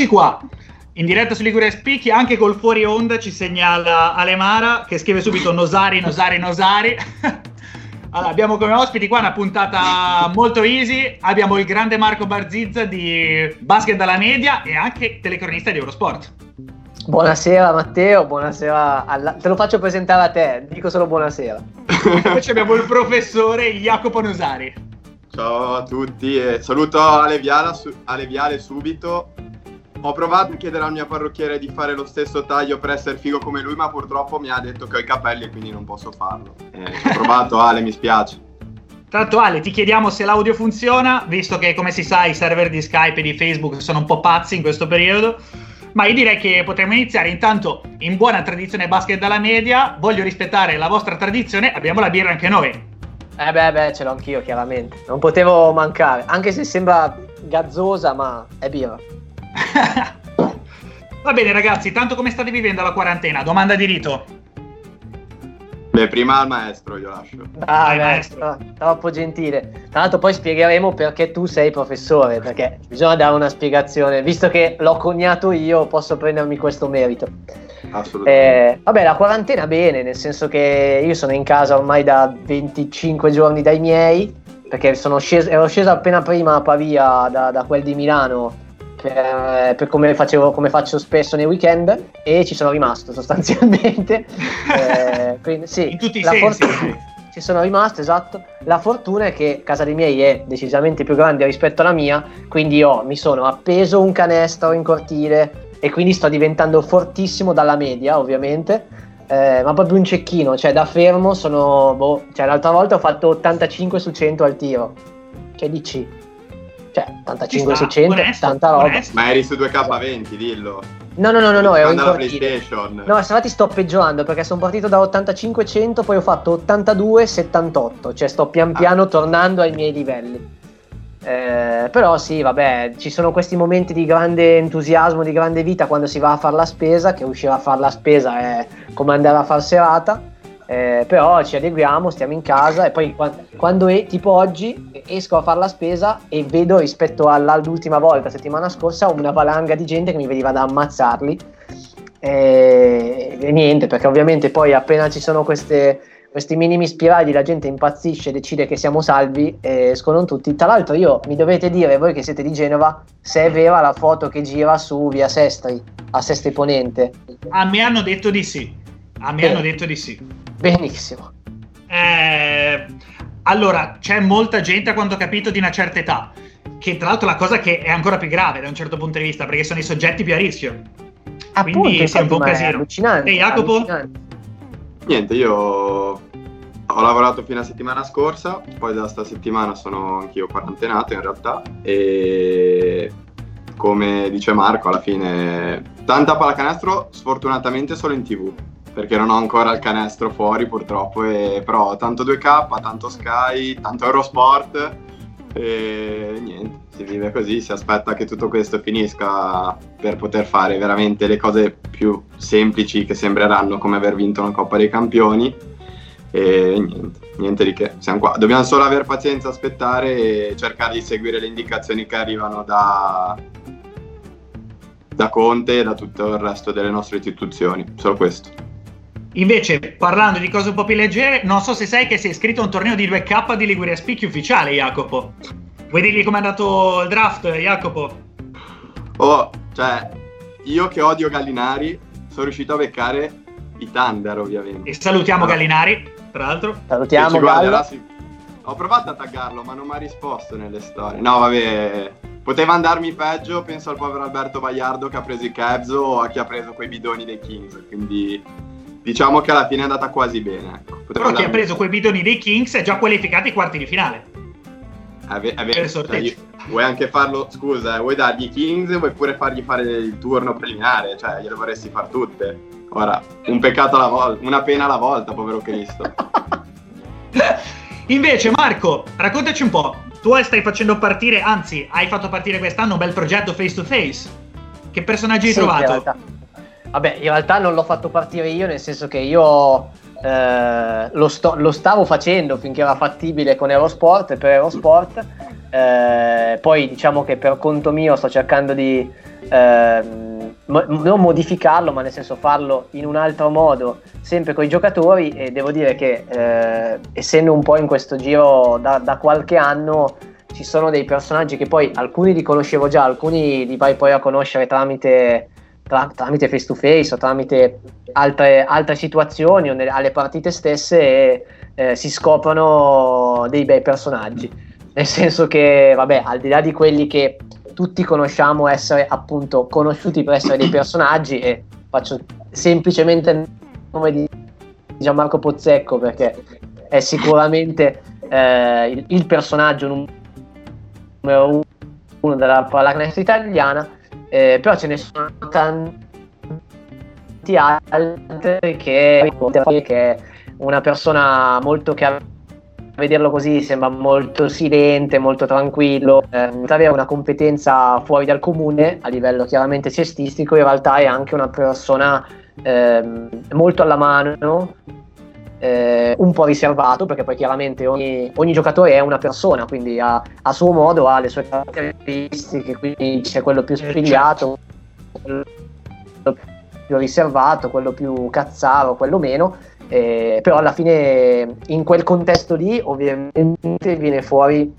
Eccoci qua, in diretta su Liguria Spicchi, anche col fuori onda ci segnala Alemara che scrive subito Nosari, Nosari, Nosari. allora, abbiamo come ospiti qua una puntata molto easy, abbiamo il grande Marco Barzizza di Basket dalla Media e anche telecronista di Eurosport. Buonasera Matteo, buonasera. Alla... Te lo faccio presentare a te, dico solo buonasera. Poi abbiamo il professore Jacopo Nosari. Ciao a tutti e saluto Ale Viale, Ale Viale subito ho provato a chiedere al mio parrucchiere di fare lo stesso taglio per essere figo come lui, ma purtroppo mi ha detto che ho i capelli e quindi non posso farlo. Eh, ho provato, Ale, mi spiace. Tanto Ale, ti chiediamo se l'audio funziona, visto che come si sa i server di Skype e di Facebook sono un po' pazzi in questo periodo. Ma io direi che potremmo iniziare intanto in buona tradizione basket dalla media. Voglio rispettare la vostra tradizione, abbiamo la birra anche noi. Eh beh, beh, ce l'ho anch'io chiaramente. Non potevo mancare, anche se sembra gazzosa, ma è birra. Va bene ragazzi, tanto come state vivendo la quarantena? Domanda di rito. Beh, prima al maestro io lascio. Ah, maestro. Troppo gentile. Tra l'altro poi spiegheremo perché tu sei professore, perché bisogna dare una spiegazione. Visto che l'ho coniato io, posso prendermi questo merito. Assolutamente. Eh, vabbè, la quarantena bene, nel senso che io sono in casa ormai da 25 giorni dai miei, perché sceso, ero sceso appena prima a Pavia da, da quel di Milano per, per come, facevo, come, faccio spesso nei weekend e ci sono rimasto sostanzialmente. eh, quindi, sì, In tutti i sensi. Fortuna, ci sono rimasto, esatto. La fortuna è che casa dei miei è decisamente più grande rispetto alla mia, quindi io mi sono appeso un canestro in cortile e quindi sto diventando fortissimo dalla media, ovviamente. Eh, ma proprio un cecchino, cioè da fermo sono. Boh, cioè l'altra volta ho fatto 85 su 100 al tiro. Cioè dici, cioè, 85 su 100, onesto, tanta roba. Onesto. Ma eri su 2K20, dillo. No, no, no, no, no ero in la PlayStation. No, infatti sto peggiorando perché sono partito da 85-100, poi ho fatto 82-78, cioè sto pian piano ah. tornando ai miei livelli. Eh, però sì, vabbè, ci sono questi momenti di grande entusiasmo, di grande vita quando si va a fare la spesa, che uscire a fare la spesa è come andare a far serata eh, però ci adeguiamo, stiamo in casa e poi quando, quando è, tipo oggi esco a fare la spesa e vedo rispetto all'ultima volta, settimana scorsa, una valanga di gente che mi veniva da ammazzarli e, e niente, perché ovviamente poi appena ci sono queste, questi minimi spirali la gente impazzisce, decide che siamo salvi e escono tutti. Tra l'altro io mi dovete dire, voi che siete di Genova, se è vera la foto che gira su via Sestri, a Sestri Ponente. Ah, mi hanno detto di sì. Ah, mi eh. hanno detto di sì. Benissimo. Eh, allora, c'è molta gente, a quanto ho capito, di una certa età, che tra l'altro la cosa che è ancora più grave da un certo punto di vista, perché sono i soggetti più a rischio. Appunto, Quindi sì, è un po' un casino. Allucinante. E Jacopo? Allucinante. Niente, io ho lavorato fino a settimana scorsa, poi da sta settimana sono anch'io quarantenato in realtà e come dice Marco alla fine tanta pallacanestro sfortunatamente solo in tv perché non ho ancora il canestro fuori purtroppo, e, però tanto 2K, tanto Sky, tanto Eurosport e niente, si vive così, si aspetta che tutto questo finisca per poter fare veramente le cose più semplici che sembreranno come aver vinto una Coppa dei Campioni e niente, niente di che, siamo qua. Dobbiamo solo avere pazienza, aspettare e cercare di seguire le indicazioni che arrivano da, da Conte e da tutto il resto delle nostre istituzioni, solo questo. Invece, parlando di cose un po' più leggere, non so se sai che si è iscritto a un torneo di 2K di Liguria Spicchi ufficiale, Jacopo. Vuoi dirgli com'è andato il draft, Jacopo? Oh, cioè, io che odio Gallinari, sono riuscito a beccare i Thunder, ovviamente. E salutiamo no. Gallinari, tra l'altro. Salutiamo Gallo. Sì. Ho provato a taggarlo, ma non mi ha risposto nelle storie. No, vabbè, poteva andarmi peggio, penso al povero Alberto Bagliardo che ha preso i Cavs o a chi ha preso quei bidoni dei Kings, quindi diciamo che alla fine è andata quasi bene. Ecco. Però chi ha preso quei bidoni dei Kings è già qualificato ai quarti di finale. Ave, ave, cioè, vuoi anche farlo, scusa, eh, vuoi dargli i Kings e vuoi pure fargli fare il turno preliminare, cioè gliele vorresti far tutte. Ora, un peccato alla volta, una pena alla volta, povero Cristo. Invece, Marco, raccontaci un po'. Tu stai facendo partire, anzi, hai fatto partire quest'anno un bel progetto face to face. Che personaggi hai sì, trovato? Vabbè, in realtà non l'ho fatto partire io, nel senso che io eh, lo, sto, lo, stavo facendo finché era fattibile con Eurosport e per Eurosport. Eh, poi diciamo che per conto mio sto cercando di ehm, mo- non modificarlo, ma nel senso farlo in un altro modo, sempre con i giocatori. E devo dire che, eh, essendo un po' in questo giro da, da, qualche anno, ci sono dei personaggi che poi alcuni li conoscevo già, alcuni li vai poi a conoscere tramite, tra, tramite face to face o tramite altre, altre situazioni o nelle, alle partite stesse e eh, si scoprono dei bei personaggi. Nel senso che, vabbè, al di là di quelli che tutti conosciamo essere appunto conosciuti per essere dei personaggi e faccio semplicemente il nome di Gianmarco Pozzecco perché è sicuramente eh, il, il, personaggio numero uno della pallacanestro italiana eh, però ce ne sono tanti altri che, che una persona molto che ha vederlo così sembra molto silente, molto tranquillo, eh, avere una competenza fuori dal comune a livello chiaramente cestistico, in realtà è anche una persona eh, molto alla mano, eh, un po' riservato, perché poi chiaramente ogni, ogni giocatore è una persona, quindi a, a, suo modo ha le sue caratteristiche, quindi c'è quello più spigliato, quello più riservato, quello più cazzaro, quello meno eh, però alla fine in quel contesto lì ovviamente viene fuori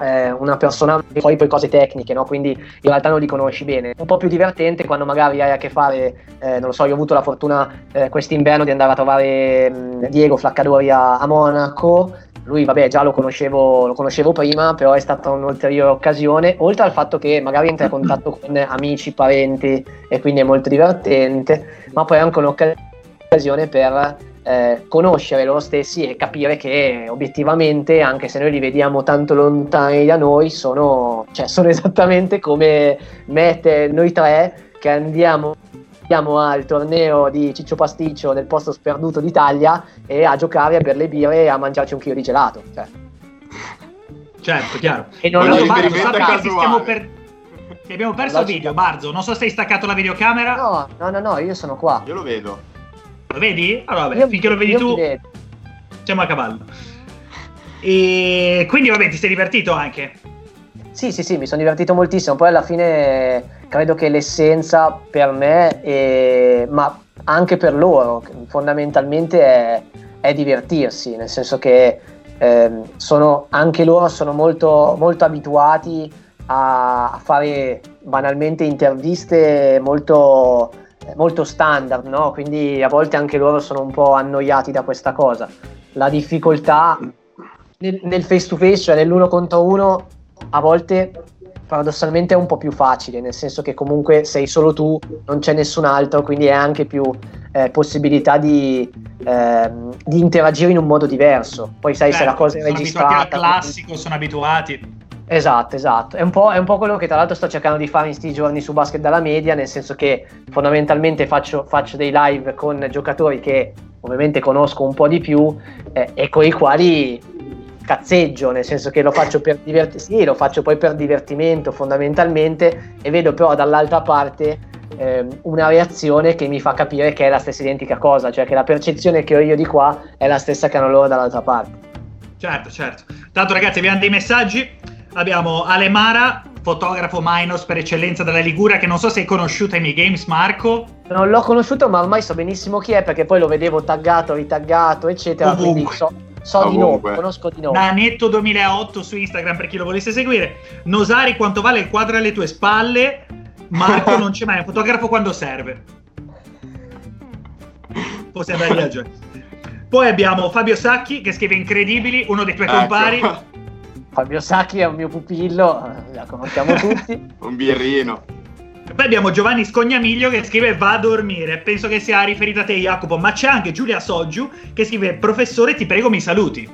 eh, una persona poi poi cose tecniche, no? quindi in realtà non li conosci bene. Un po' più divertente quando magari hai a che fare, eh, non lo so, io ho avuto la fortuna eh, quest'inverno di andare a trovare mh, Diego Flaccadori a, a, Monaco. Lui, vabbè, già lo conoscevo, lo conoscevo prima, però è stata un'ulteriore occasione, oltre al fatto che magari entra in contatto con amici, parenti e quindi è molto divertente, ma poi è anche un'occasione per eh, conoscere loro stessi e capire che obiettivamente, anche se noi li vediamo tanto lontani da noi, sono, cioè, sono esattamente come me e noi tre che andiamo, andiamo al torneo di Ciccio Pasticcio nel posto sperduto d'Italia e a giocare, a bere le birre e a mangiarci un chilo di gelato. Cioè. Certo, chiaro. E non lo ti stiamo per... Ti abbiamo perso il video, Barzo. Non so se hai staccato la videocamera. No, no, no, no, io sono qua. Io lo vedo. Lo vedi? Allora, vabbè, io, finché lo vedi tu, siamo a cavallo. E quindi, vabbè, ti sei divertito anche? Sì, sì, sì, mi sono divertito moltissimo. Poi alla fine credo che l'essenza per me, è, ma anche per loro, fondamentalmente è, è divertirsi, nel senso che eh, sono, anche loro sono molto, molto abituati a, a fare banalmente interviste molto molto standard, no? quindi a volte anche loro sono un po' annoiati da questa cosa. La difficoltà nel, face to face, cioè nell'uno contro uno, a volte paradossalmente è un po' più facile, nel senso che comunque sei solo tu, non c'è nessun altro, quindi hai anche più eh, possibilità di, eh, di, interagire in un modo diverso. Poi sai Beh, se la cosa è registrata. Sono abituati al classico, sono abituati. Esatto, esatto. È un, è un, po', quello che tra l'altro sto cercando di fare in questi giorni su Basket dalla Media, nel senso che fondamentalmente faccio, faccio dei live con giocatori che ovviamente conosco un po' di più eh, e con i quali cazzeggio, nel senso che lo faccio per divertimento, sì, lo faccio poi per divertimento fondamentalmente e vedo però dall'altra parte eh, una reazione che mi fa capire che è la stessa identica cosa, cioè che la percezione che ho io di qua è la stessa che hanno loro dall'altra parte. Certo, certo. Tanto ragazzi abbiamo dei messaggi abbiamo Alemara, fotografo minus per eccellenza della Liguria, che non so se hai conosciuto ai miei games, Marco. Non l'ho conosciuto, ma ormai so benissimo chi è, perché poi lo vedevo taggato, ritaggato, eccetera. Ovunque. Quindi so, so di nome, conosco di nome. Nanetto 2008 su Instagram per chi lo volesse seguire. Nosari, quanto vale il quadro alle tue spalle? Marco non c'è mai, è un fotografo quando serve. Possiamo andare a Poi abbiamo Fabio Sacchi che scrive Incredibili, uno dei tuoi ecco. compari. Fabio Sacchi è un mio pupillo, la conosciamo tutti. un birrino. Poi abbiamo Giovanni Scognamiglio che scrive va a dormire, penso che sia riferita a te Jacopo, ma c'è anche Giulia Soggiu che scrive professore ti prego mi saluti.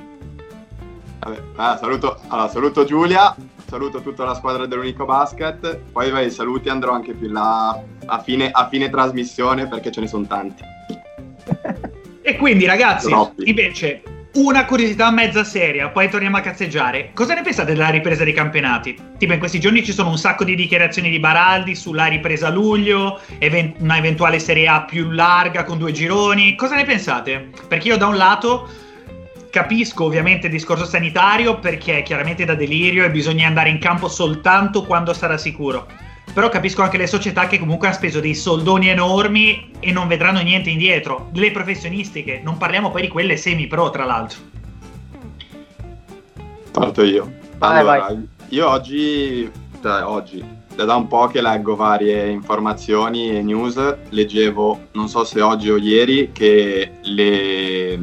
Vabbè, ah, saluto, allora, saluto Giulia, saluto tutta la squadra dell'Unico Basket, poi vai, saluti andrò anche più là a fine, a fine trasmissione perché ce ne sono tanti. e quindi ragazzi, Troppi. invece una curiosità mezza seria, poi torniamo a cazzeggiare. Cosa ne pensate della ripresa dei campionati? Tipo, in questi giorni ci sono un sacco di dichiarazioni di Baraldi sulla ripresa a luglio, event- una eventuale Serie A più larga con due gironi. Cosa ne pensate? Perché io da un lato capisco ovviamente il discorso sanitario perché è chiaramente da delirio e bisogna andare in campo soltanto quando sarà sicuro. Però capisco anche le società che comunque hanno speso dei soldoni enormi e non vedranno niente indietro. Le professionistiche, non parliamo poi di quelle semi-pro, tra l'altro. Parto io. Vai, Allora, vai. io oggi, cioè oggi, da un po' che leggo varie informazioni e news, leggevo, non so se oggi o ieri, che le,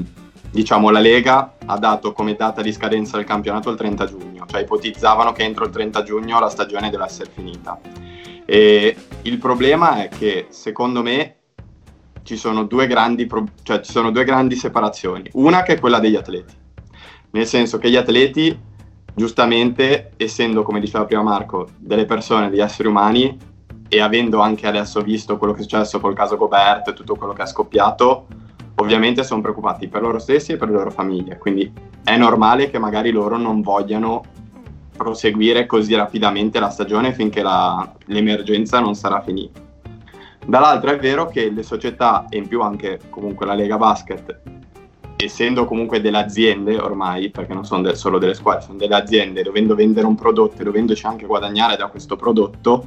diciamo, la Lega ha dato come data di scadenza del campionato il 30 giugno, cioè ipotizzavano che entro il 30 giugno la stagione deve essere finita. E il problema è che secondo me ci sono due grandi, pro- cioè, ci sono due grandi separazioni. Una che è quella degli atleti, nel senso che gli atleti, giustamente, essendo, come diceva prima Marco, delle persone, degli esseri umani, e avendo anche adesso visto quello che è successo col caso Gobert e tutto quello che è scoppiato, ovviamente sono preoccupati per loro stessi e per le loro famiglie. Quindi è normale che magari loro non vogliano proseguire così rapidamente la stagione finché la- l'emergenza non sarà finita. Dall'altro è vero che le società e in più anche comunque la Lega Basket, essendo comunque delle aziende ormai, perché non sono de- solo delle squadre, sono delle aziende, dovendo vendere un prodotto e dovendoci anche guadagnare da questo prodotto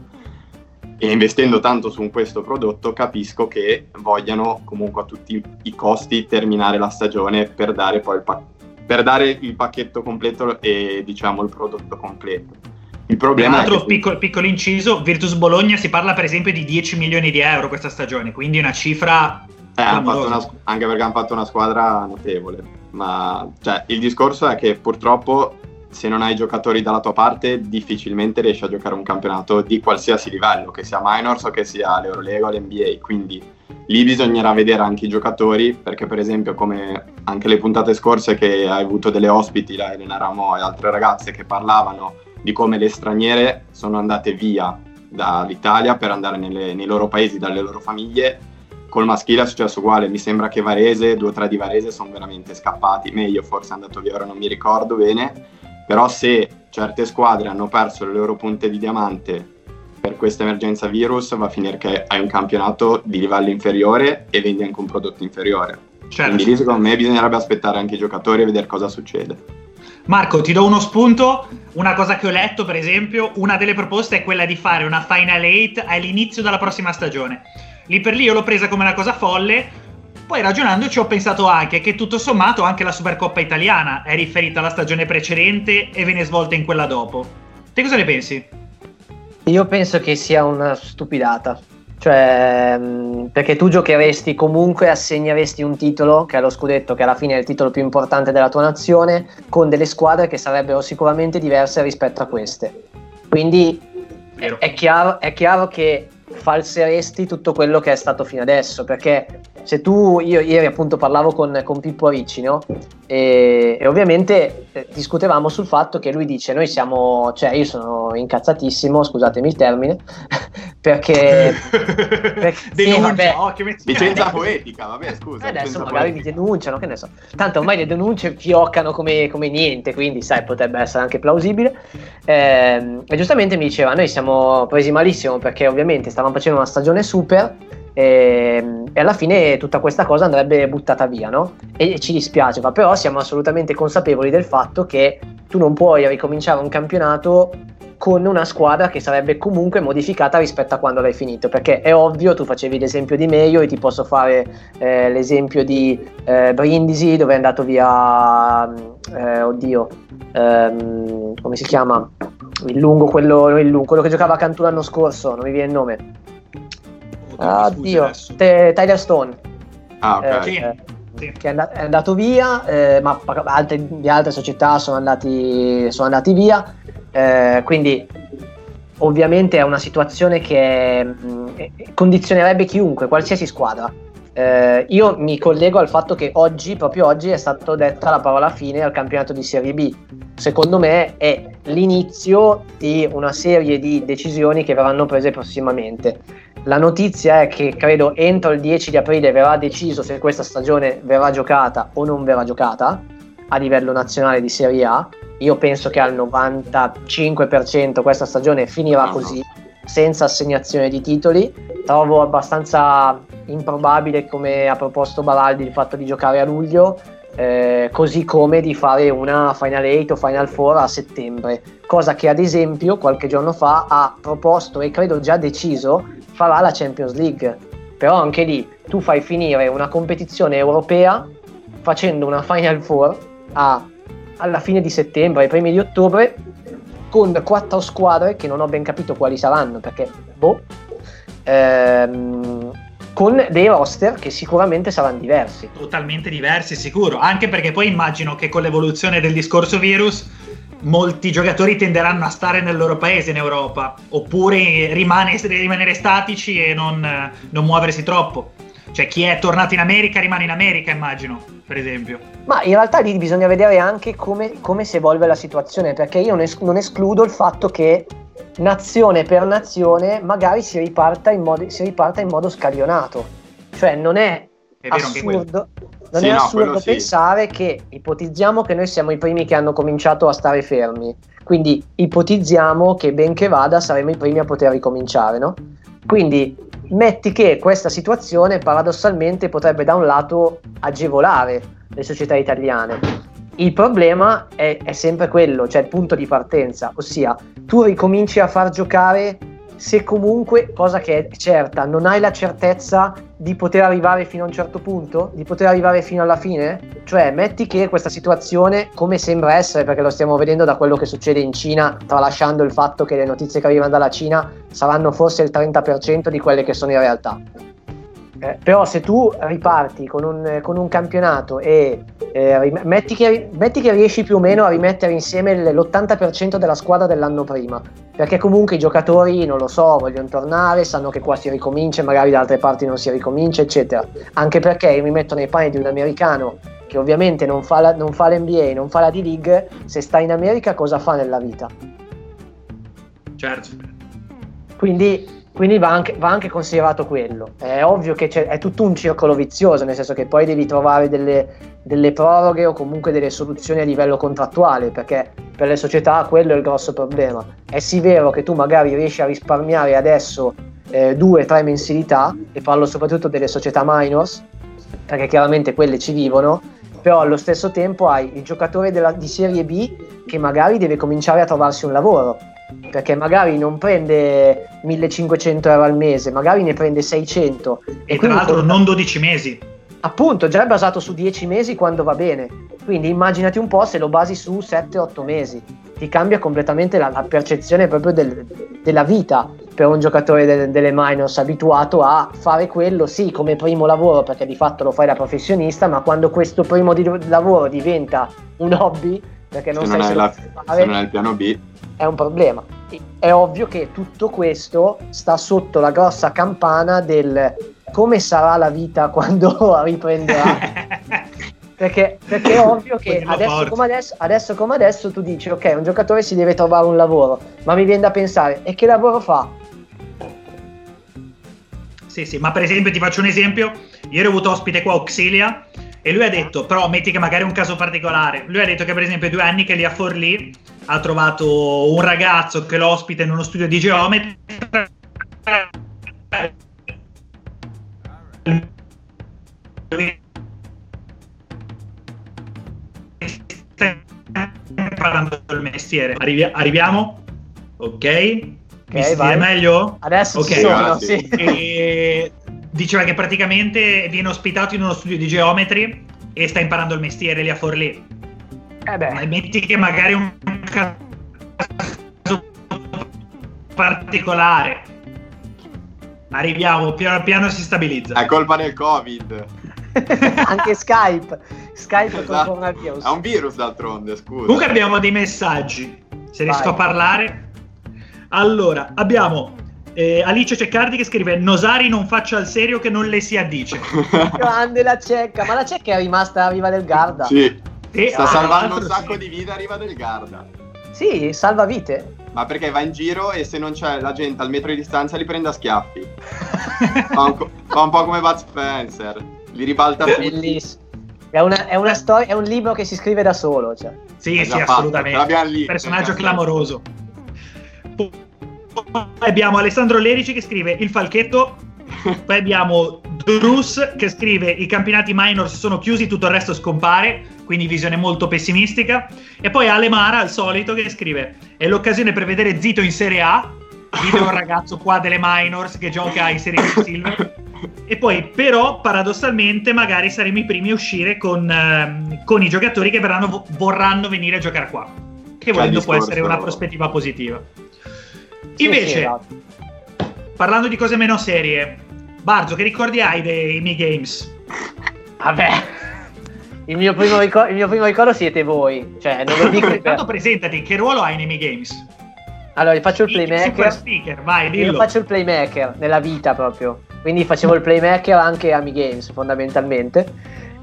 e investendo tanto su questo prodotto, capisco che vogliano comunque a tutti i costi terminare la stagione per dare poi il, pa- per dare il pacchetto completo e diciamo il prodotto completo. Il Tra problema è l'altro, che piccolo, piccolo inciso, Virtus Bologna si parla per esempio di 10 milioni di euro questa stagione, quindi una cifra Eh, una anche perché hanno fatto una squadra notevole. Ma cioè, il discorso è che purtroppo se non hai giocatori dalla tua parte difficilmente riesci a giocare un campionato di qualsiasi livello, che sia minors o che sia l'Eurolega o l'NBA. Quindi lì bisognerà vedere anche i giocatori, perché per esempio come anche le puntate scorse che hai avuto delle ospiti, la Elena Ramo e altre ragazze che parlavano di come le straniere sono andate via dall'Italia per andare nelle- nei loro paesi, dalle loro famiglie. Col maschile è successo uguale, mi sembra che Varese, due o tre di Varese sono veramente scappati, meglio forse è andato via, ora non mi ricordo bene, però se certe squadre hanno perso le loro punte di diamante per questa emergenza virus va a finire che hai un campionato di livello inferiore e vendi anche un prodotto inferiore. Certo. Quindi lì secondo me bisognerebbe aspettare anche i giocatori e vedere cosa succede. Marco, ti do uno spunto. Una cosa che ho letto, per esempio, una delle proposte è quella di fare una Final 8 all'inizio della prossima stagione. Lì per lì io l'ho presa come una cosa folle. Poi ragionandoci ho pensato anche che tutto sommato anche la Supercoppa italiana è riferita alla stagione precedente e viene svolta in quella dopo. Te cosa ne pensi? Io penso che sia una stupidata. Cioè, mh, perché tu giocheresti comunque, assegneresti un titolo, che è lo scudetto, che alla fine è il titolo più importante della tua nazione, con delle squadre che sarebbero sicuramente diverse rispetto a queste. Quindi è chiaro, è chiaro che falseresti tutto quello che è stato fino adesso, perché se tu, io ieri appunto parlavo con, con Pippo Ricci, no? E, e ovviamente eh, discutevamo sul fatto che lui dice, noi siamo, cioè io sono incazzatissimo, scusatemi il termine, perché... sì, Denuncia, vabbè. occhio, metti- Licenza poetica, vabbè scusa. Eh, adesso magari mi poetica. denunciano, che ne so. Tanto ormai le denunce fioccano come, come niente, quindi sai, potrebbe essere anche plausibile. Ehm, e giustamente mi diceva, noi siamo presi malissimo perché ovviamente stavamo facendo una stagione super ehm, e alla fine tutta questa cosa andrebbe buttata via, no? E, e ci dispiace, ma però siamo assolutamente consapevoli del fatto che tu non puoi ricominciare un campionato con una squadra che sarebbe comunque modificata rispetto a quando l'hai finito perché è ovvio tu facevi l'esempio di Meio e ti posso fare eh, l'esempio di eh, Brindisi dove è andato via eh, oddio ehm, come si chiama il lungo quello, il lungo, quello che giocava a Cantù l'anno scorso non mi viene il nome oddio Te- Tyler Stone Ah, ok. Eh, Sì. eh, Sì. che è and- è andato via, eh, ma altre, di altre società sono andati, sono andati via, eh, quindi ovviamente è una situazione che mh, eh, condizionerebbe chiunque, qualsiasi squadra. Eh, io mi collego al fatto che oggi, proprio oggi, è stata detta la parola fine al campionato di Serie B. Secondo me è l'inizio di una serie di decisioni che verranno prese prossimamente. La notizia è che credo entro il 10 di aprile verrà deciso se questa stagione verrà giocata o non verrà giocata a livello nazionale di Serie A. Io penso che al 95% questa stagione finirà così, senza assegnazione di titoli. Trovo abbastanza improbabile, come ha proposto Baraldi, il fatto di giocare a luglio. Eh, così come di fare una Final 8 o Final 4 a settembre, cosa che ad esempio qualche giorno fa ha proposto e credo già deciso farà la Champions League. Però anche lì tu fai finire una competizione europea facendo una Final 4 a, alla fine di settembre, ai primi di ottobre, con quattro squadre che non ho ben capito quali saranno perché boh. Ehm, con dei roster che sicuramente saranno diversi. Totalmente diversi, sicuro. Anche perché poi immagino che con l'evoluzione del discorso virus molti giocatori tenderanno a stare nel loro paese in Europa, oppure rimane, rimanere statici e non, non muoversi troppo. Cioè chi è tornato in America rimane in America, immagino, per esempio. Ma in realtà lì bisogna vedere anche come, come si evolve la situazione, perché io non, es- non escludo il fatto che nazione per nazione magari si riparta in modo, si riparta in modo scaglionato. Cioè non è, è assurdo, non sì, è no, assurdo pensare sì. che ipotizziamo che noi siamo i primi che hanno cominciato a stare fermi. Quindi ipotizziamo che benché vada saremo i primi a poter ricominciare, no? Quindi metti che questa situazione paradossalmente potrebbe da un lato agevolare le società italiane il problema è, è, sempre quello, cioè il punto di partenza, ossia tu ricominci a far giocare se comunque, cosa che è certa, non hai la certezza di poter arrivare fino a un certo punto, di poter arrivare fino alla fine? Cioè, metti che questa situazione, come sembra essere, perché lo stiamo vedendo da quello che succede in Cina, tralasciando il fatto che le notizie che arrivano dalla Cina saranno forse il 30% di quelle che sono in realtà. Eh, però se tu riparti con un, con un campionato e eh, metti, che, metti, che, riesci più o meno a rimettere insieme l'80% della squadra dell'anno prima, perché comunque i giocatori, non lo so, vogliono tornare, sanno che qua si ricomincia, magari da altre parti non si ricomincia, eccetera. Anche perché io mi metto nei panni di un americano che ovviamente non fa, la, non fa l'NBA, non fa la D-League, se sta in America cosa fa nella vita? Certo. Quindi quindi va anche, va anche, considerato quello. È ovvio che è tutto un circolo vizioso, nel senso che poi devi trovare delle, delle, proroghe o comunque delle soluzioni a livello contrattuale, perché per le società quello è il grosso problema. È sì vero che tu magari riesci a risparmiare adesso eh, due o tre mensilità, e parlo soprattutto delle società minors, perché chiaramente quelle ci vivono, però allo stesso tempo hai il giocatore della, di Serie B che magari deve cominciare a trovarsi un lavoro perché magari non prende 1500 euro al mese, magari ne prende 600. E, e tra l'altro non 12 mesi. Appunto, già è basato su 10 mesi quando va bene. Quindi immaginati un po' se lo basi su 7-8 mesi. Ti cambia completamente la, la percezione proprio del, della vita per un giocatore de, delle minors abituato a fare quello, sì, come primo lavoro, perché di fatto lo fai da professionista, ma quando questo primo di, lavoro diventa un hobby, perché non se sai non se, la, fare, se non hai il piano B è un problema. È ovvio che tutto questo sta sotto la grossa campana del come sarà la vita quando riprenderà. perché, perché, è ovvio che adesso come adesso, adesso come adesso tu dici ok, un giocatore si deve trovare un lavoro, ma mi viene da pensare, e che lavoro fa? Sì, sì, ma per esempio ti faccio un esempio, ieri ho avuto ospite qua Auxilia e lui ha detto, però metti che magari è un caso particolare, lui ha detto che per esempio due anni che lì a Forlì ha trovato un ragazzo che lo ospita in uno studio di geometria imparando il mestiere. Arrivi- arriviamo? Ok. Mi okay, sentite meglio? Adesso okay. sono, sì. E diceva che praticamente viene ospitato in uno studio di geometri e sta imparando il mestiere lì a Forlì. Eh beh. Ma metti che magari un caso particolare. Arriviamo, piano piano si stabilizza. È colpa del Covid. Anche Skype. Skype esatto. con virus. È un virus d'altronde, scusa. Comunque abbiamo dei messaggi. Se Vai. riesco a parlare. Allora, abbiamo eh, Alice Ceccardi che scrive Nosari non faccia al serio che non le si addice. Grande la cecca, ma la cecca è rimasta a riva del Garda. Sì. E, Sta ah, salvando un sacco sì. di vite a riva del Garda. Sì, salva vite. Ma perché va in giro e se non c'è la gente al metro di distanza li prende a schiaffi. fa, un, fa, un, po' come Bud Spencer. Li ribalta tutti. Bellissimo. È, una, è, una storia, è un libro che si scrive da solo. Cioè. Sì, sì, assolutamente. Lì, Personaggio clamoroso. Poi abbiamo Alessandro Lerici che scrive Il Falchetto. Poi abbiamo Drus che scrive i campionati minor sono chiusi, tutto il resto scompare, quindi visione molto pessimistica. E poi Alemara, al solito, che scrive è l'occasione per vedere Zito in Serie A, video un ragazzo qua delle minors che gioca in Serie B Silver. E poi, però, paradossalmente, magari saremo i primi a uscire con, ehm, con i giocatori che verranno, vorranno venire a giocare qua. Che volendo può essere una prospettiva positiva. Invece, parlando di cose meno serie, Barzo, che ricordi hai dei Mi Games? Vabbè, il mio, primo ricordo, il mio primo ricordo siete voi. Cioè, non lo dico Intanto presentati, che ruolo hai nei Mi Games? Allora, io faccio il playmaker. Speaker, vai, dillo. Io faccio il playmaker nella vita proprio. Quindi facevo il playmaker anche a Mi Games, fondamentalmente.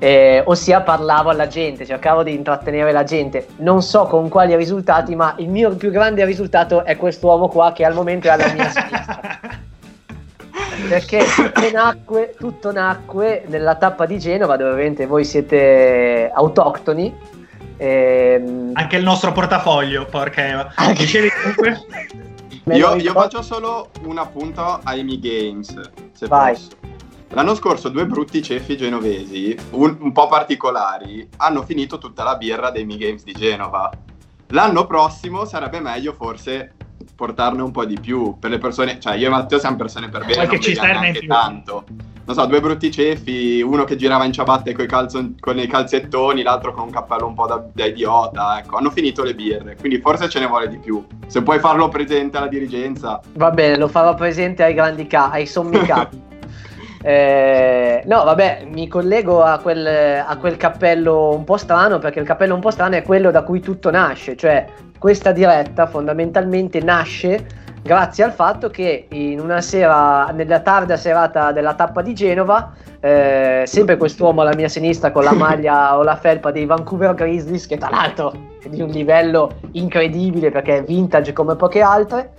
Eh, ossia parlavo alla gente, cercavo di intrattenere la gente. Non so con quali risultati, ma il mio più grande risultato è quest'uomo qua che al momento è alla mia sinistra. Perché tutto nacque, tutto nacque nella tappa di Genova, dove ovviamente voi siete autoctoni. Ehm... Anche il nostro portafoglio, porca Eva. Anche... Io, io, faccio solo un appunto ai Mi Games, se Vai. posso. L'anno scorso due brutti ceffi genovesi, un, un, po' particolari, hanno finito tutta la birra dei Mi Games di Genova. L'anno prossimo sarebbe meglio forse portarne un po' di più per le persone, cioè io e Matteo siamo persone per bene, Qualche non neanche più. tanto. Non so, due brutti ceffi, uno che girava in ciabatte con i, calzo, con i calzettoni, l'altro con un cappello un po' da, da, idiota, ecco, hanno finito le birre, quindi forse ce ne vuole di più. Se puoi farlo presente alla dirigenza. Va bene, lo farò presente ai grandi ca- ai sommi capi. Eh, no, vabbè, mi collego a quel, a quel, cappello un po' strano perché il cappello un po' strano è quello da cui tutto nasce, cioè questa diretta fondamentalmente nasce grazie al fatto che in una sera, nella tarda serata della tappa di Genova, eh, sempre quest'uomo alla mia sinistra con la maglia o la felpa dei Vancouver Grizzlies, che tra l'altro è di un livello incredibile perché è vintage come poche altre,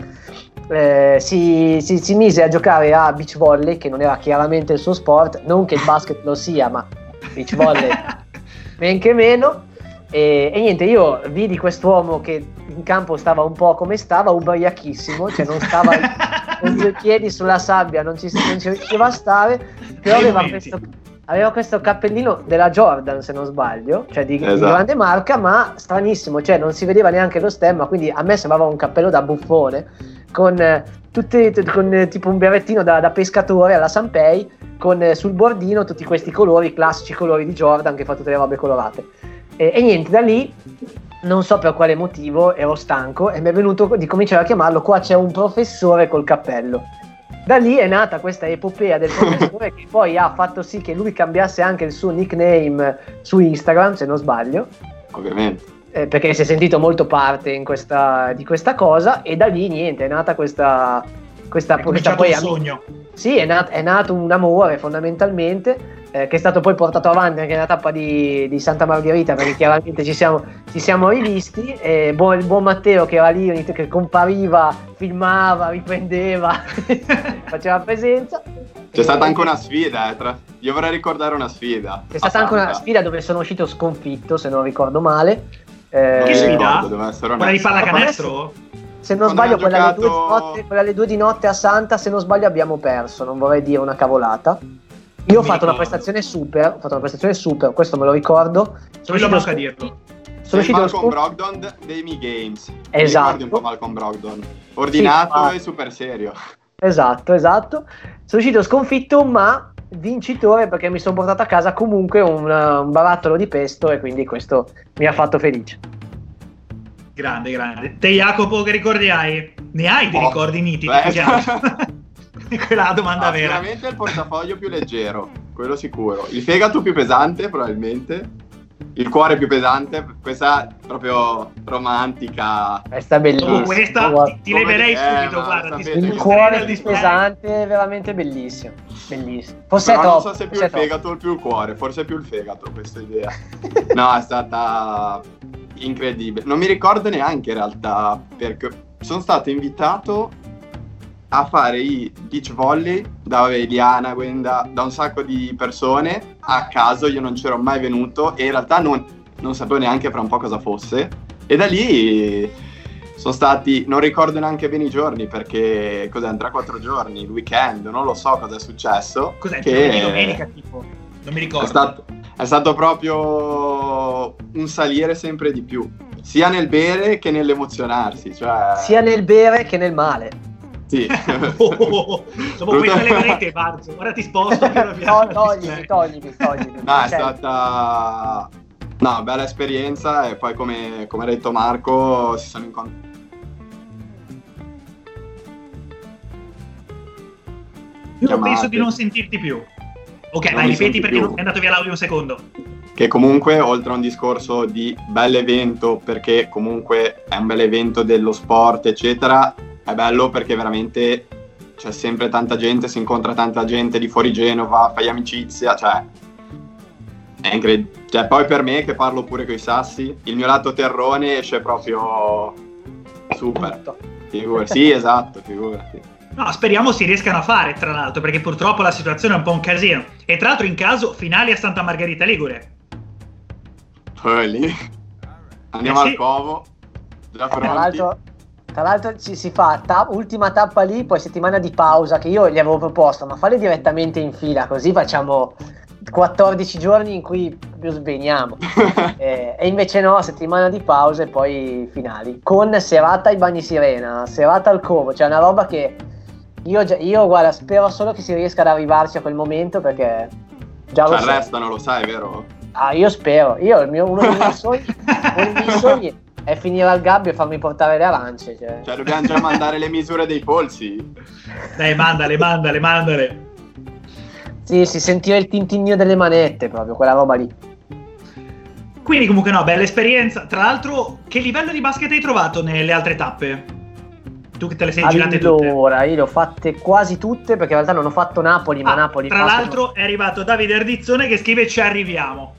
eh, si, si, si, mise a giocare a beach volley, che non era chiaramente il suo sport, non che il basket lo sia, ma beach volley men che meno. E, e, niente, io vidi quest'uomo che in campo stava un po' come stava, ubriachissimo, cioè non stava con due piedi sulla sabbia, non ci, non ci riusciva a stare, però aveva questo, aveva questo, cappellino della Jordan, se non sbaglio, cioè di, esatto. di, grande marca, ma stranissimo, cioè non si vedeva neanche lo stemma, quindi a me sembrava un cappello da buffone, con, eh, tutte, con eh, tipo un berrettino da, da pescatore alla Sanpei, con eh, sul bordino tutti questi colori, classici colori di Jordan che fa tutte le robe colorate. E, e, niente, da lì non so per quale motivo ero stanco e mi è venuto di cominciare a chiamarlo. Qua c'è un professore col cappello. Da lì è nata questa epopea del professore che poi ha fatto sì che lui cambiasse anche il suo nickname su Instagram, se non sbaglio. Ovviamente. Eh, perché si è sentito molto parte questa, di questa cosa e da lì niente, è nata questa... questa, è questa poi un sogno. Sì, è, nat- è nato un amore fondamentalmente eh, che è stato poi portato avanti anche nella tappa di, di Santa Margherita perché chiaramente ci siamo, ci siamo rivisti e buon, il buon Matteo che era lì che compariva, filmava, riprendeva faceva presenza. C'è stata anche una sfida eh, tra... io vorrei ricordare una sfida. C'è stata anche una sfida dove sono uscito sconfitto se non ricordo male eh, che sfida? quella di pallacanestro? se non sbaglio quella, giocato... alle notte, quella alle due di notte a Santa se non sbaglio abbiamo perso non vorrei dire una cavolata io ho fatto una prestazione super, ho fatto una prestazione super, questo me lo ricordo. Sono manca a dirlo. Sono uscito Malcolm Brogdon dei Mi Games. Esatto. un po' Malcolm Brogdon. Ordinato sì, e super serio. Esatto, esatto. Sono uscito sconfitto, ma vincitore perché mi sono portato a casa comunque un, un barattolo di pesto e quindi questo mi ha fatto felice. Grande, grande. Te Jacopo che ricordi hai? Ne hai di oh, ricordi nitidi? Beh. Quella è la domanda ah, vera. Sicuramente il portafoglio più leggero, quello sicuro. Il fegato più pesante, probabilmente. Il cuore più pesante, questa proprio romantica. Questa è bellissima. Oh, questa oh, ti, ti leverei subito, eh, guarda. Ti il cuore più pesante, veramente bellissimo. Bellissimo. Forse Però non so se è più il fegato o più il cuore, forse è più il fegato questa idea. no, è stata incredibile. Non mi ricordo neanche in realtà, perché sono stato invitato a fare i beach volley da Eliana, da, da un sacco di persone a caso, io non c'ero mai venuto e in realtà non, non sapevo neanche fra un po' cosa fosse e da lì sono stati, non ricordo neanche bene i giorni perché cos'è, 3-4 giorni, il weekend, non lo so cosa è successo. Cos'è? che domenica tipo? Non mi ricordo. È stato, è stato proprio un salire sempre di più, sia nel bere che nell'emozionarsi. Cioè... Sia nel bere che nel male. Sì. oh, oh, oh. Dopo questa leverete, Barzo, ora ti sposto. no, toglimi, toglimi, toglimi. No, è stata No, bella esperienza e poi come, come ha detto Marco si sono incontrati. Io penso di non sentirti più. Ok, non dai, ripeti perché più. è andato via l'audio un secondo. Che comunque, oltre a un discorso di bell'evento, perché comunque è un bel evento dello sport, eccetera, è bello perché veramente c'è sempre tanta gente, si incontra tanta gente di fuori Genova, fai amicizia, cioè è incredibile. Cioè, poi per me, che parlo pure con i sassi, il mio lato terrone esce proprio super. Figurati. Sì, esatto, figurati. No, speriamo si riescano a fare, tra l'altro, perché purtroppo la situazione è un po' un casino. E tra l'altro in caso finali a Santa Margherita Ligure. Poi lì. Andiamo eh sì. al Covo. Già pronti. Tra l'altro, tra l'altro ci si fa ta- ultima tappa lì, poi settimana di pausa che io gli avevo proposto, ma falli direttamente in fila, così facciamo 14 giorni in cui più sveniamo. e, e, invece no, settimana di pausa e poi finali. Con serata ai bagni sirena, serata al covo, cioè una roba che io, io guarda, spero solo che si riesca ad arrivarci a quel momento perché già lo cioè, restano, lo sai, vero? Ah, io spero. Io, mio, uno dei miei sogni, uno dei miei sogni è finire al gabbio e farmi portare le arance. Cioè, cioè dobbiamo già mandare le misure dei polsi. Dai, mandale, mandale, mandale. Sì, si sentiva il tintinnio delle manette, proprio quella roba lì. Quindi comunque no, bella esperienza. Tra l'altro, che livello di basket hai trovato nelle altre tappe? Tu che te le sei allora, girate tutte? Allora, io le ho fatte quasi tutte perché in realtà non ho fatto Napoli, ah, ma Napoli... Tra l'altro non... è arrivato Davide Ardizzone che scrive ci arriviamo.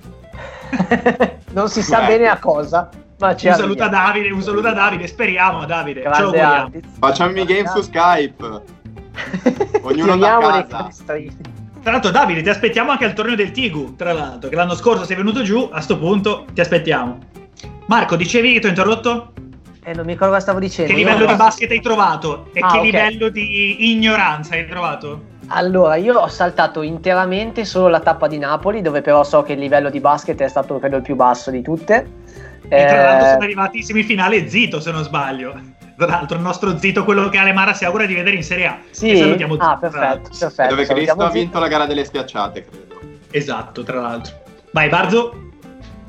non si sa Beh. bene a cosa. Ma un saluto a Davide, un saluto a Davide, speriamo Davide. Grande Facciamo i game su Skype. Ognuno da casa. Tra l'altro, Davide, ti aspettiamo anche al torneo del Tigu. Tra l'altro, che l'anno scorso sei venuto giù, a sto punto ti aspettiamo. Marco, dicevi che ti ho interrotto? Eh, non mi ricordo cosa stavo dicendo. Che livello di basket hai trovato? E ah, che okay. livello di ignoranza hai trovato? Allora, io ho saltato interamente solo la tappa di Napoli, dove però so che il livello di basket è stato credo il più basso di tutte. E tra l'altro eh, sono arrivati in semifinale zitto, se non sbaglio. Tra l'altro, il nostro zito, quello che Alemara si augura di vedere in Serie A. Sì, salutiamo ah, perfetto, perfetto. Dove Cristo ha vinto la gara delle spiacciate, credo. Esatto, tra l'altro. Vai, Barzo.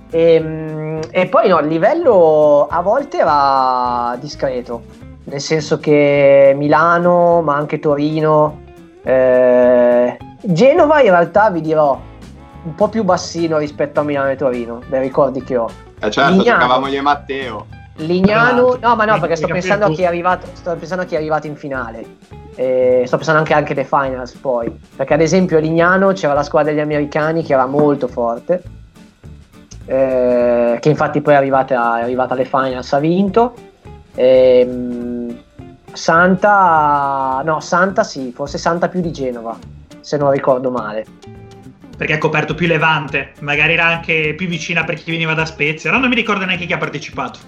E, ehm, e poi no, il livello a volte era discreto, nel senso che Milano, ma anche Torino, eh, Genova in realtà vi dirò un po' più bassino rispetto a Milano e Torino, dai ricordi che ho. Eh certo, Lignano, giocavamo io e Matteo. Lignano, no, ma no, perché sto pensando, a chi è arrivato, sto pensando a chi è arrivato in finale. E sto pensando anche, anche alle finals poi. Perché ad esempio a Lignano c'era la squadra degli americani che era molto forte. Eh, che infatti poi è arrivata, è arrivata, alle finals, ha vinto. E, Santa, no, Santa sì, forse Santa più di Genova, se non ricordo male. Perché ha coperto più Levante, magari era anche più vicina per chi veniva da Spezia, no, non mi ricordo neanche chi ha partecipato.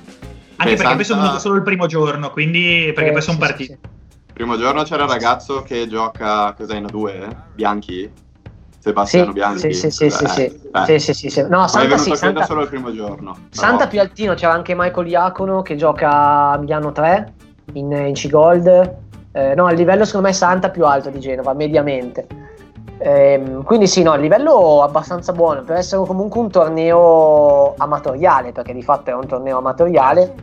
Anche perché poi sono venuto solo il primo giorno, quindi perché eh, poi sono sì, partiti. Sì, sì. Primo giorno c'era il ragazzo che gioca, cos'è, in due? Bianchi? Sebastiano Bianchi? Sì, sì, sì, sì, sì. Eh. sì, sì, sì. No, Santa, è sì, Santa... solo il primo giorno. Santa più altino, c'era anche Michael Iacono che gioca a Milano 3 in, in C-Gold. Eh, no, il livello secondo me è Santa più alto di Genova, mediamente. Ehm, quindi sì, no, il livello abbastanza buono per essere comunque un torneo amatoriale, perché di fatto è un torneo amatoriale,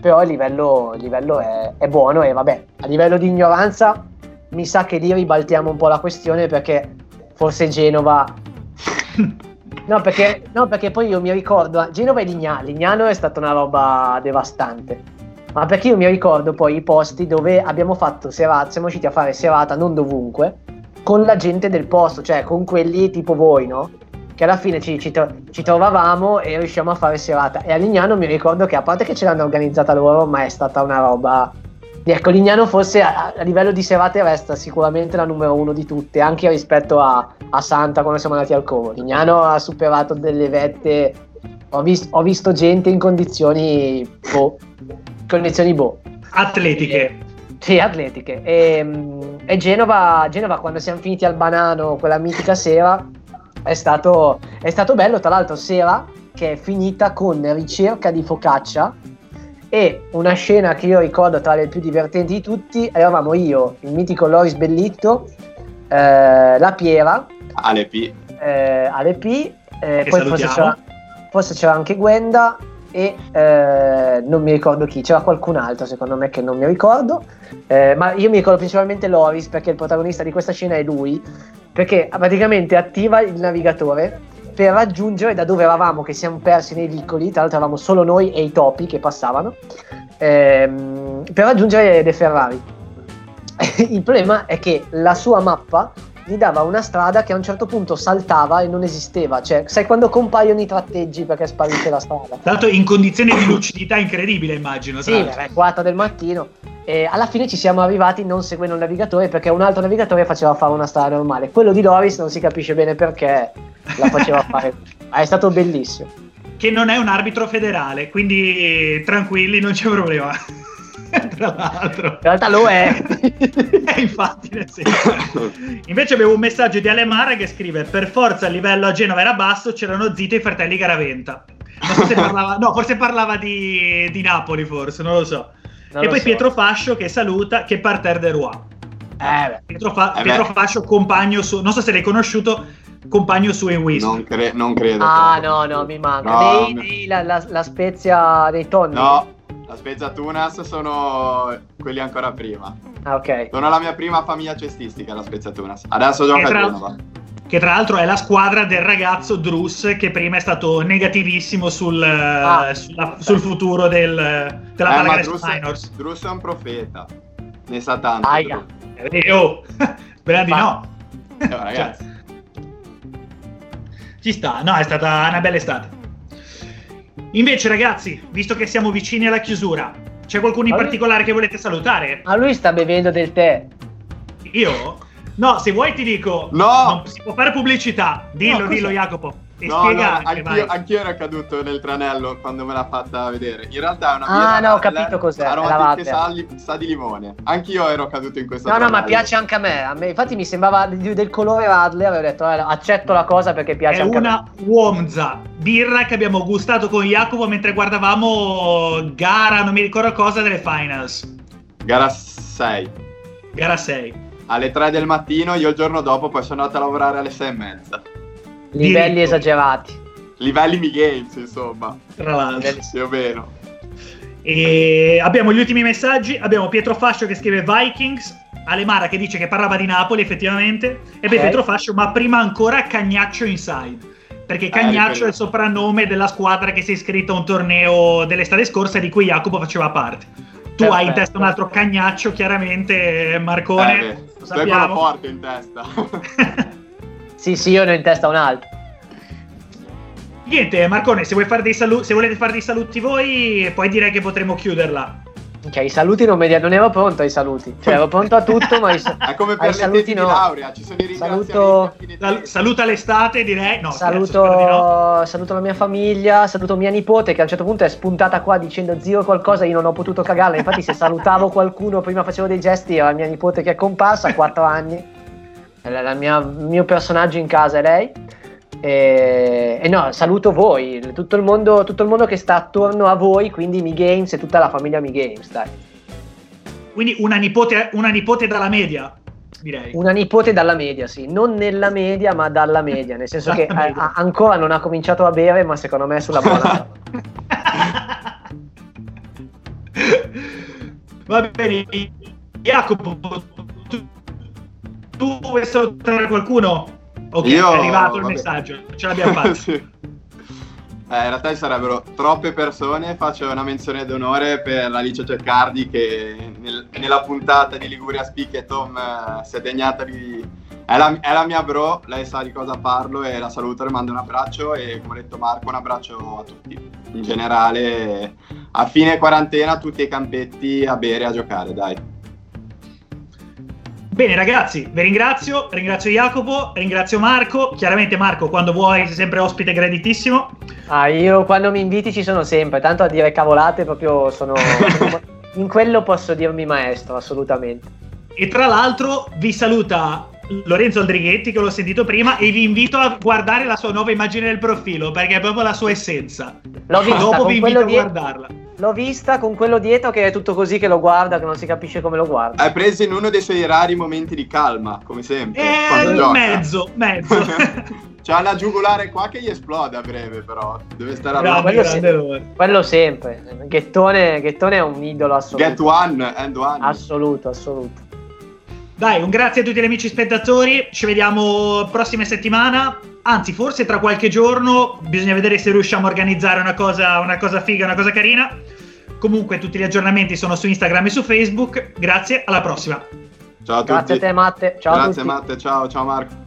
però il livello, il livello è, è, buono e vabbè, a livello di ignoranza mi sa che lì ribaltiamo un po' la questione perché forse Genova... no, perché, no, perché poi io mi ricordo, Genova e Lignano, Lignano è stata una roba devastante. Ma perché io mi ricordo poi i posti dove abbiamo fatto serata, siamo riusciti a fare serata non dovunque, con la gente del posto, cioè con quelli tipo voi, no? Che alla fine ci, ci, ci trovavamo e riusciamo a fare serata. E a Lignano mi ricordo che a parte che ce l'hanno organizzata loro, ma è stata una roba. Ecco, Lignano forse a, a livello di serate resta sicuramente la numero uno di tutte, anche rispetto a, a Santa quando siamo andati al Como. Lignano ha superato delle vette. Ho, vis- ho visto gente in condizioni boh, condizioni boh. Atletiche. Sì, atletiche. E, e Genova, Genova, quando siamo finiti al banano quella mitica sera, è stato, è stato bello. Tra l'altro, sera che è finita con ricerca di focaccia e una scena che io ricordo tra le più divertenti di tutti. Eravamo io, il mitico Loris Bellitto, eh, la Piera, Ale P. eh, Ale P, eh, poi forse c'era, forse c'era anche Gwenda e eh, non mi ricordo chi, c'era qualcun altro secondo me che non mi ricordo, eh, ma io mi ricordo principalmente Loris perché il protagonista di questa scena è lui, perché praticamente attiva il navigatore per raggiungere da dove eravamo, che siamo persi nei vicoli, tra l'altro eravamo solo noi e i topi che passavano, ehm, per raggiungere De Ferrari. il problema è che la sua mappa gli dava una strada che a un certo punto saltava e non esisteva. Cioè, sai quando compaiono i tratteggi perché sparisce la strada? Tra l'altro in condizioni di lucidità incredibile, immagino. Sì, alle 4 del mattino. E alla fine ci siamo arrivati non seguendo un navigatore perché un altro navigatore faceva fare una strada normale. Quello di Doris non si capisce bene perché la faceva fare. È stato bellissimo. Che non è un arbitro federale, quindi tranquilli, non c'è problema. tra l'altro. In realtà lo è. eh, infatti, nel senso. Invece avevo un messaggio di Alemara che scrive: Per forza il livello a Genova era basso, c'erano Zito e i fratelli Garaventa. Non so se parlava, no, forse parlava di, di Napoli, forse, non lo so. Non e poi so. Pietro Fascio che saluta, che parterre de Roi. Eh, Pietro, Fa- eh Pietro Fascio, compagno su, non so se l'hai conosciuto, compagno su in Whisky. Non, cre- non credo. Ah, no, no, mi manca. No, dei, dei, la, la, la, spezia dei tonni. No, la Spezia Tunas sono quelli ancora prima. Ah, ok. Sono la mia prima famiglia cestistica, la Spezia Tunas. Adesso gioca a Genova. Che tra l'altro è la squadra del ragazzo Drus che prima è stato negativissimo sul, ah. sulla, sul futuro del, della eh, Drus, Minors. Drus è un profeta. Ne sa tanto. Aia. Eh, oh, spera di no. Eh, ragazzi. Cioè, ci sta, no, è stata una bella estate. Invece, ragazzi, visto che siamo vicini alla chiusura, c'è qualcuno in particolare che volete salutare? Ma lui sta bevendo del tè. Io? No, se vuoi ti dico. No! Non si può fare pubblicità. Dillo, no, dillo, Jacopo. E no, no, anch'io, anch'io, ero caduto nel tranello quando me l'ha fatta vedere. In realtà è una Ah, no, ho capito cos'è. Aromatic sa, sa di limone. Anch'io ero caduto in questo No, tranello. no, ma piace anche a me. a me. Infatti mi sembrava del colore Radler. Avevo detto, eh, accetto la cosa perché piace è anche a me. È una Womza, birra che abbiamo gustato con Jacopo mentre guardavamo gara, non mi ricordo cosa, delle finals. Gara 6. Gara 6. Alle 3 del mattino, io il giorno dopo poi sono andato a lavorare alle 6 e mezza. Livelli Diritto. esagerati. Livelli Mi Games, insomma. Tra l'altro. Più o meno. E abbiamo gli ultimi messaggi. Abbiamo Pietro Fascio che scrive Vikings. Alemara che dice che parlava di Napoli, effettivamente. E okay. Pietro Fascio, ma prima ancora Cagnaccio Inside. Perché eh, Cagnaccio eh, è il soprannome della squadra che si è iscritta a un torneo dell'estate scorsa di cui Jacopo faceva parte. Tu Perfetto. hai in testa un altro Cagnaccio, chiaramente, Marcone. Eh, lo sappiamo. forte in testa. Sì, sì, io ne ho in testa un altro. Niente, Marcone, se, salu- se volete fare dei saluti voi, poi direi che potremo chiuderla. Ok, i saluti non, me non ero pronto ai saluti. Cioè, ero pronto a tutto, ma i, È come per ai saluti no. laurea, ci sono i saluto... Sal- saluta l'estate, direi. No, saluto, no. saluto la mia famiglia, saluto mia nipote che a un certo punto è spuntata qua dicendo zio qualcosa, io non ho potuto cagarla. Infatti se salutavo qualcuno prima facevo dei gesti, era mia nipote che è comparsa a 4 anni mia, il mio personaggio in casa è lei. E, e, no, saluto voi, tutto il, mondo, tutto il mondo che sta attorno a voi, quindi Mi Games e tutta la famiglia Mi Games, dai. Quindi una nipote, una nipote dalla media, direi. Una nipote dalla media, sì, non nella media, ma dalla media, nel senso che a, a, ancora non ha cominciato a bere, ma secondo me è sulla buona. Va bene, Jacopo, tu vuoi salutare qualcuno? Ok, Io, è arrivato il vabbè. messaggio, ce l'abbiamo fatta. sì. eh, in realtà sarebbero troppe persone, faccio una menzione d'onore per Alice Ceccardi che nel, nella puntata di Liguria Speak e Tom eh, si è degnata di... È la, è la, mia bro, lei sa di cosa parlo e la saluto, le mando un abbraccio e come ha detto Marco un abbraccio a tutti. In generale, a fine quarantena tutti i campetti a bere e a giocare, dai. Bene ragazzi, vi ringrazio, ringrazio Jacopo, ringrazio Marco. Chiaramente Marco, quando vuoi sei sempre ospite graditissimo. Ah, io quando mi inviti ci sono sempre, tanto a dire cavolate proprio sono... in quello posso dirmi maestro, assolutamente. E tra l'altro vi saluta Lorenzo Aldrighetti che l'ho sentito prima e vi invito a guardare la sua nuova immagine del profilo perché è proprio la sua essenza. L'ho vista, Dopo vi invito a guardarla. L'ho vista con quello dietro che è tutto così che lo guarda, che non si capisce come lo guarda. Hai preso in uno dei suoi rari momenti di calma, come sempre. quando Eh, gioca. mezzo, mezzo. C'ha una giugulare qua che gli esplode a breve, però. Deve stare Grande, alla quello loro. Quello sempre. Ghettone, Ghettone è un idolo assoluto. Get one and one. Assoluto, assoluto. Dai, un grazie a tutti gli amici spettatori. Ci vediamo prossima settimana. Anzi, forse tra qualche giorno bisogna vedere se riusciamo a organizzare una cosa, una cosa figa, una cosa carina. Comunque, tutti gli aggiornamenti sono su Instagram e su Facebook. Grazie, alla prossima. Ciao a Grazie a tutti. te, Matte. Ciao a Grazie tutti. Matte, ciao, ciao Marco.